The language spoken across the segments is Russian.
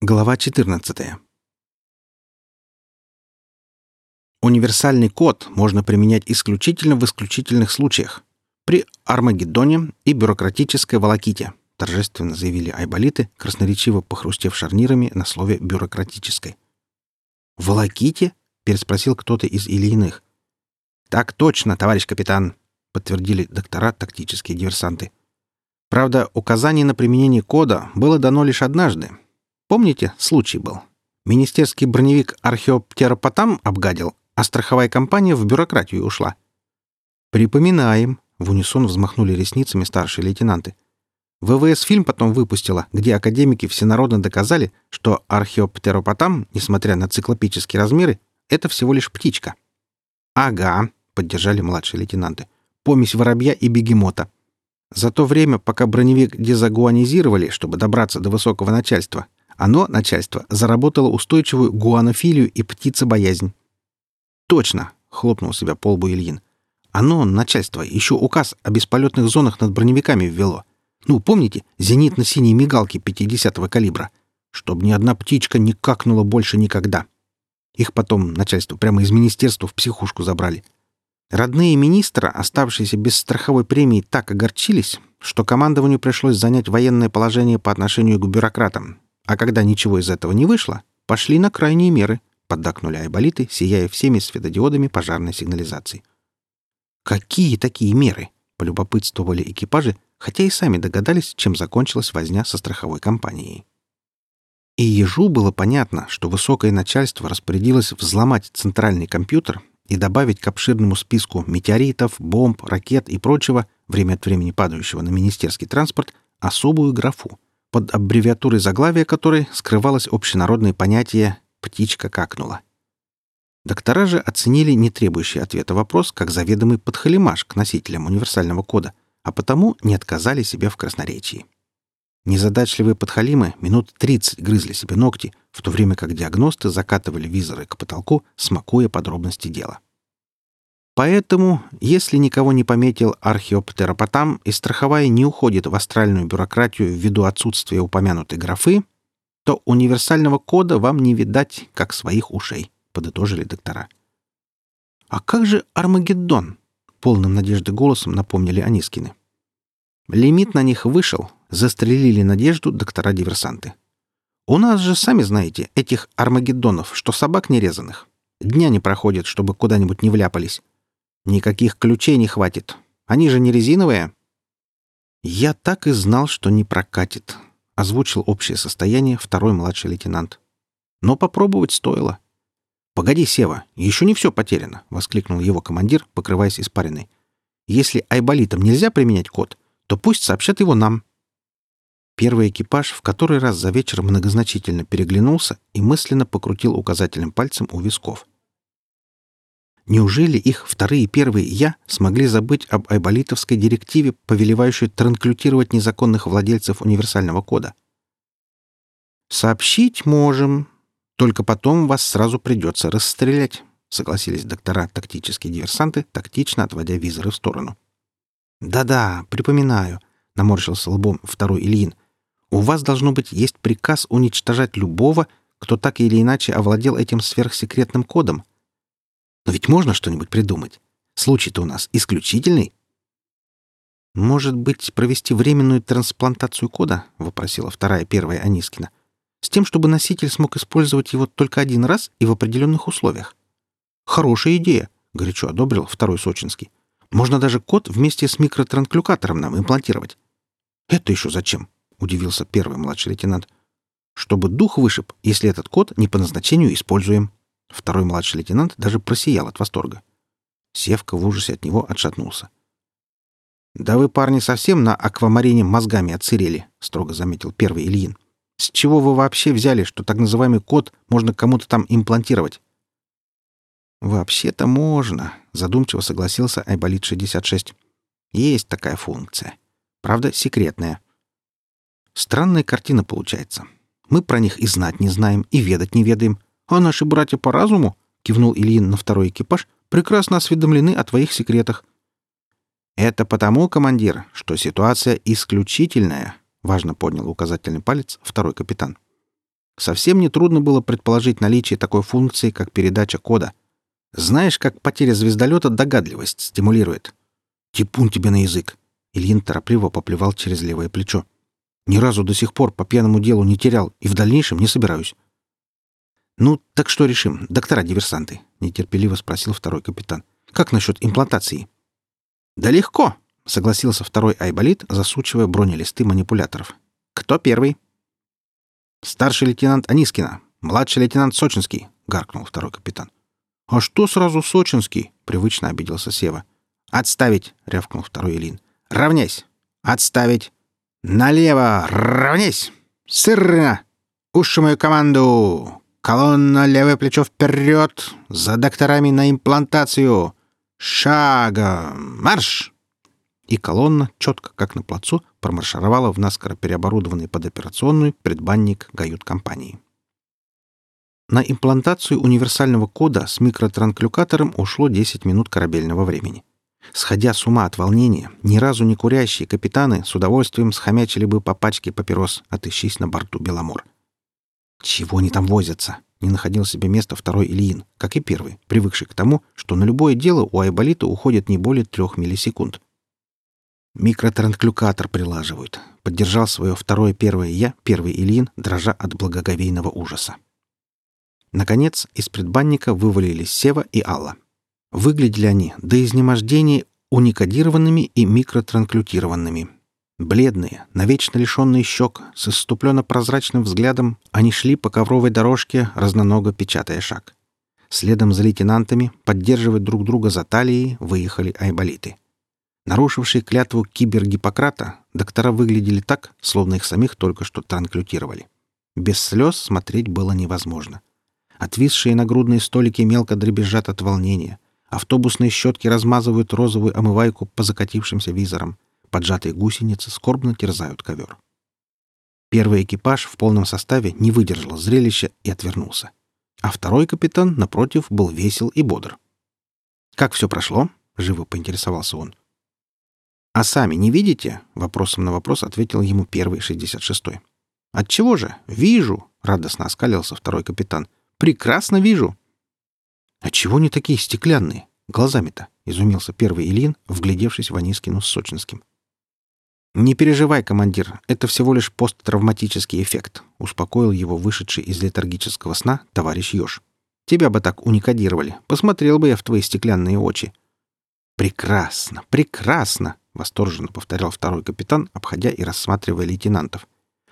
Глава 14. Универсальный код можно применять исключительно в исключительных случаях. При Армагеддоне и бюрократической волоките, торжественно заявили айболиты, красноречиво похрустев шарнирами на слове «бюрократической». «Волоките?» — переспросил кто-то из Ильиных. «Так точно, товарищ капитан», — подтвердили доктора тактические диверсанты. Правда, указание на применение кода было дано лишь однажды, Помните, случай был? Министерский броневик археоптеропотам обгадил, а страховая компания в бюрократию ушла. Припоминаем, в унисон взмахнули ресницами старшие лейтенанты. ВВС фильм потом выпустила, где академики всенародно доказали, что археоптеропотам, несмотря на циклопические размеры, это всего лишь птичка. «Ага», — поддержали младшие лейтенанты, — «помесь воробья и бегемота». За то время, пока броневик дезагуанизировали, чтобы добраться до высокого начальства, оно, начальство, заработало устойчивую гуанофилию и птицебоязнь. «Точно!» — хлопнул себя по лбу Ильин. «Оно, начальство, еще указ о бесполетных зонах над броневиками ввело. Ну, помните, зенитно-синие мигалки 50-го калибра? Чтоб ни одна птичка не какнула больше никогда. Их потом начальство прямо из министерства в психушку забрали. Родные министра, оставшиеся без страховой премии, так огорчились, что командованию пришлось занять военное положение по отношению к бюрократам, а когда ничего из этого не вышло, пошли на крайние меры, поддакнули айболиты, сияя всеми светодиодами пожарной сигнализации. «Какие такие меры?» — полюбопытствовали экипажи, хотя и сами догадались, чем закончилась возня со страховой компанией. И ежу было понятно, что высокое начальство распорядилось взломать центральный компьютер и добавить к обширному списку метеоритов, бомб, ракет и прочего, время от времени падающего на министерский транспорт, особую графу под аббревиатурой заглавия которой скрывалось общенародное понятие «птичка какнула». Доктора же оценили не требующий ответа вопрос как заведомый подхалимаш к носителям универсального кода, а потому не отказали себе в красноречии. Незадачливые подхалимы минут 30 грызли себе ногти, в то время как диагносты закатывали визоры к потолку, смакуя подробности дела. Поэтому, если никого не пометил археоптеропотам и страховая не уходит в астральную бюрократию ввиду отсутствия упомянутой графы, то универсального кода вам не видать, как своих ушей, подытожили доктора. А как же Армагеддон? Полным надежды голосом напомнили Анискины. Лимит на них вышел, застрелили надежду доктора-диверсанты. У нас же, сами знаете, этих Армагеддонов, что собак нерезанных. Дня не проходит, чтобы куда-нибудь не вляпались. Никаких ключей не хватит. Они же не резиновые. Я так и знал, что не прокатит, озвучил общее состояние второй младший лейтенант. Но попробовать стоило. Погоди, Сева, еще не все потеряно, воскликнул его командир, покрываясь испариной. Если айболитам нельзя применять код, то пусть сообщат его нам. Первый экипаж в который раз за вечер многозначительно переглянулся и мысленно покрутил указательным пальцем у висков. Неужели их вторые и первые «я» смогли забыть об айболитовской директиве, повелевающей транклютировать незаконных владельцев универсального кода? «Сообщить можем. Только потом вас сразу придется расстрелять», — согласились доктора тактические диверсанты, тактично отводя визоры в сторону. «Да-да, припоминаю», — наморщился лбом второй Ильин. «У вас, должно быть, есть приказ уничтожать любого, кто так или иначе овладел этим сверхсекретным кодом. Но ведь можно что-нибудь придумать. Случай-то у нас исключительный. «Может быть, провести временную трансплантацию кода?» — вопросила вторая первая Анискина. «С тем, чтобы носитель смог использовать его только один раз и в определенных условиях». «Хорошая идея», — горячо одобрил второй сочинский. «Можно даже код вместе с микротранклюкатором нам имплантировать». «Это еще зачем?» — удивился первый младший лейтенант. «Чтобы дух вышиб, если этот код не по назначению используем». Второй младший лейтенант даже просиял от восторга. Севка в ужасе от него отшатнулся. «Да вы, парни, совсем на аквамарине мозгами отсырели», — строго заметил первый Ильин. «С чего вы вообще взяли, что так называемый код можно кому-то там имплантировать?» «Вообще-то можно», — задумчиво согласился Айболит-66. «Есть такая функция. Правда, секретная. Странная картина получается. Мы про них и знать не знаем, и ведать не ведаем, а наши братья по разуму, — кивнул Ильин на второй экипаж, — прекрасно осведомлены о твоих секретах. Это потому, командир, что ситуация исключительная, — важно поднял указательный палец второй капитан. Совсем нетрудно было предположить наличие такой функции, как передача кода. Знаешь, как потеря звездолета догадливость стимулирует? Типун тебе на язык. Ильин торопливо поплевал через левое плечо. Ни разу до сих пор по пьяному делу не терял и в дальнейшем не собираюсь. «Ну, так что решим, доктора-диверсанты?» — нетерпеливо спросил второй капитан. «Как насчет имплантации?» «Да легко», — согласился второй айболит, засучивая бронелисты манипуляторов. «Кто первый?» «Старший лейтенант Анискина, младший лейтенант Сочинский», — гаркнул второй капитан. «А что сразу Сочинский?» — привычно обиделся Сева. «Отставить!» — рявкнул второй Илин. «Равняйсь! Отставить! Налево! Равняйсь! Сырно! Уши мою команду! Колонна, левое плечо вперед! За докторами на имплантацию! Шагом! Марш!» И колонна, четко как на плацу, промаршировала в наскоро переоборудованный под операционную предбанник гают-компании. На имплантацию универсального кода с микротранклюкатором ушло 10 минут корабельного времени. Сходя с ума от волнения, ни разу не курящие капитаны с удовольствием схомячили бы по пачке папирос, отыщись на борту Беломор. Чего они там возятся? Не находил себе места второй Ильин, как и первый, привыкший к тому, что на любое дело у Айболита уходит не более трех миллисекунд. Микротранклюкатор прилаживают. Поддержал свое второе первое я, первый Ильин, дрожа от благоговейного ужаса. Наконец, из предбанника вывалились Сева и Алла. Выглядели они до изнемождения уникодированными и микротранклютированными. Бледные, навечно лишенные щек, с иступленно-прозрачным взглядом, они шли по ковровой дорожке, разноного печатая шаг. Следом за лейтенантами, поддерживая друг друга за талией, выехали айболиты. Нарушившие клятву кибергиппократа, доктора выглядели так, словно их самих только что транклютировали. Без слез смотреть было невозможно. Отвисшие нагрудные столики мелко дребезжат от волнения. Автобусные щетки размазывают розовую омывайку по закатившимся визорам. Поджатые гусеницы скорбно терзают ковер. Первый экипаж в полном составе не выдержал зрелища и отвернулся. А второй капитан, напротив, был весел и бодр. «Как все прошло?» — живо поинтересовался он. «А сами не видите?» — вопросом на вопрос ответил ему первый, шестьдесят шестой. «Отчего же? Вижу!» — радостно оскалился второй капитан. «Прекрасно вижу!» «А чего не такие стеклянные? Глазами-то?» — изумился первый Ильин, вглядевшись в Анискину с Сочинским. «Не переживай, командир, это всего лишь посттравматический эффект», — успокоил его вышедший из летаргического сна товарищ Ёж. «Тебя бы так уникодировали. Посмотрел бы я в твои стеклянные очи». «Прекрасно, прекрасно!» — восторженно повторял второй капитан, обходя и рассматривая лейтенантов.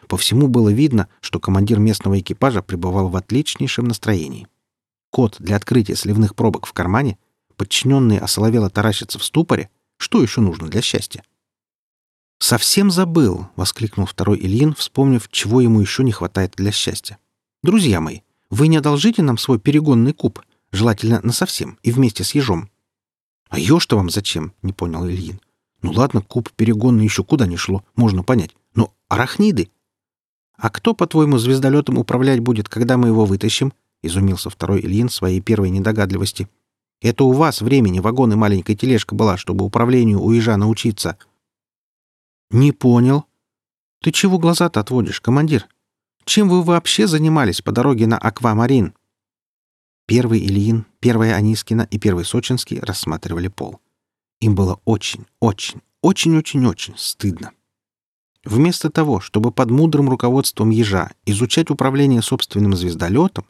По всему было видно, что командир местного экипажа пребывал в отличнейшем настроении. Код для открытия сливных пробок в кармане, подчиненные осоловело таращатся в ступоре. Что еще нужно для счастья? «Совсем забыл!» — воскликнул второй Ильин, вспомнив, чего ему еще не хватает для счастья. «Друзья мои, вы не одолжите нам свой перегонный куб, желательно насовсем и вместе с ежом». «А еж-то вам зачем?» — не понял Ильин. «Ну ладно, куб перегонный еще куда не шло, можно понять. Но арахниды...» «А кто, по-твоему, звездолетом управлять будет, когда мы его вытащим?» — изумился второй Ильин своей первой недогадливости. «Это у вас времени вагон и маленькая тележка была, чтобы управлению у ежа научиться». «Не понял. Ты чего глаза-то отводишь, командир? Чем вы вообще занимались по дороге на Аквамарин?» Первый Ильин, первая Анискина и первый Сочинский рассматривали пол. Им было очень, очень, очень-очень-очень стыдно. Вместо того, чтобы под мудрым руководством ежа изучать управление собственным звездолетом,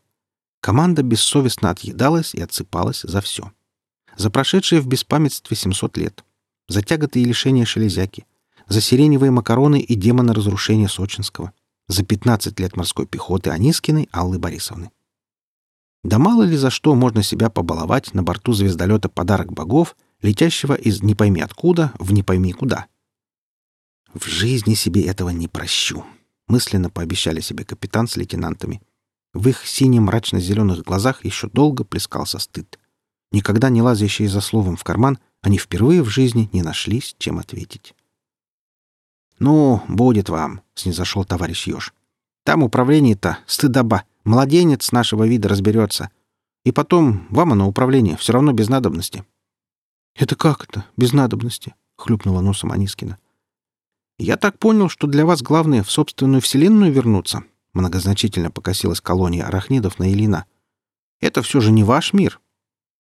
команда бессовестно отъедалась и отсыпалась за все. За прошедшие в беспамятстве 700 лет, за тяготы и лишения шелезяки, за сиреневые макароны и демона разрушения Сочинского, за 15 лет морской пехоты Анискиной Аллы Борисовны. Да мало ли за что можно себя побаловать на борту звездолета «Подарок богов», летящего из не пойми откуда в не пойми куда. В жизни себе этого не прощу, мысленно пообещали себе капитан с лейтенантами. В их сине-мрачно-зеленых глазах еще долго плескался стыд. Никогда не лазящие за словом в карман, они впервые в жизни не нашлись, чем ответить. «Ну, будет вам», — снизошел товарищ Ёж. «Там управление-то стыдоба. Младенец нашего вида разберется. И потом, вам оно управление, все равно без надобности». «Это как это, без надобности?» — хлюпнула носом Анискина. «Я так понял, что для вас главное в собственную вселенную вернуться. Многозначительно покосилась колония арахнидов на Илина. «Это все же не ваш мир.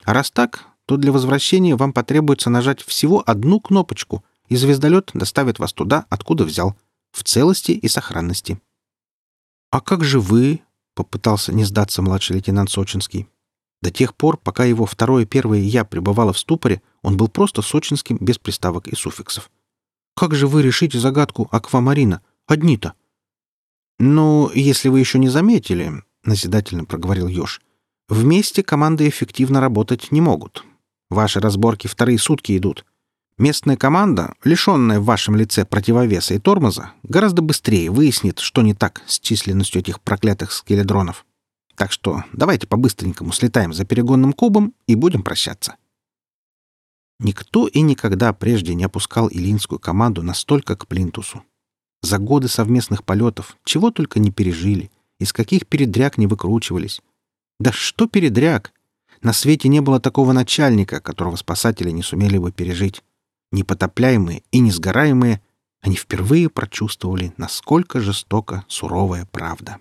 А раз так, то для возвращения вам потребуется нажать всего одну кнопочку, и звездолет доставит вас туда, откуда взял, в целости и сохранности». «А как же вы?» — попытался не сдаться младший лейтенант Сочинский. До тех пор, пока его второе первое «я» пребывало в ступоре, он был просто сочинским без приставок и суффиксов. «Как же вы решите загадку аквамарина? Одни-то!» «Ну, если вы еще не заметили», — назидательно проговорил Ёж, «вместе команды эффективно работать не могут. Ваши разборки вторые сутки идут. Местная команда, лишенная в вашем лице противовеса и тормоза, гораздо быстрее выяснит, что не так с численностью этих проклятых скеледронов. Так что давайте по-быстренькому слетаем за перегонным кубом и будем прощаться». Никто и никогда прежде не опускал илинскую команду настолько к плинтусу. За годы совместных полетов чего только не пережили, из каких передряг не выкручивались. Да что передряг? На свете не было такого начальника, которого спасатели не сумели бы пережить. Непотопляемые и несгораемые, они впервые прочувствовали, насколько жестока суровая правда.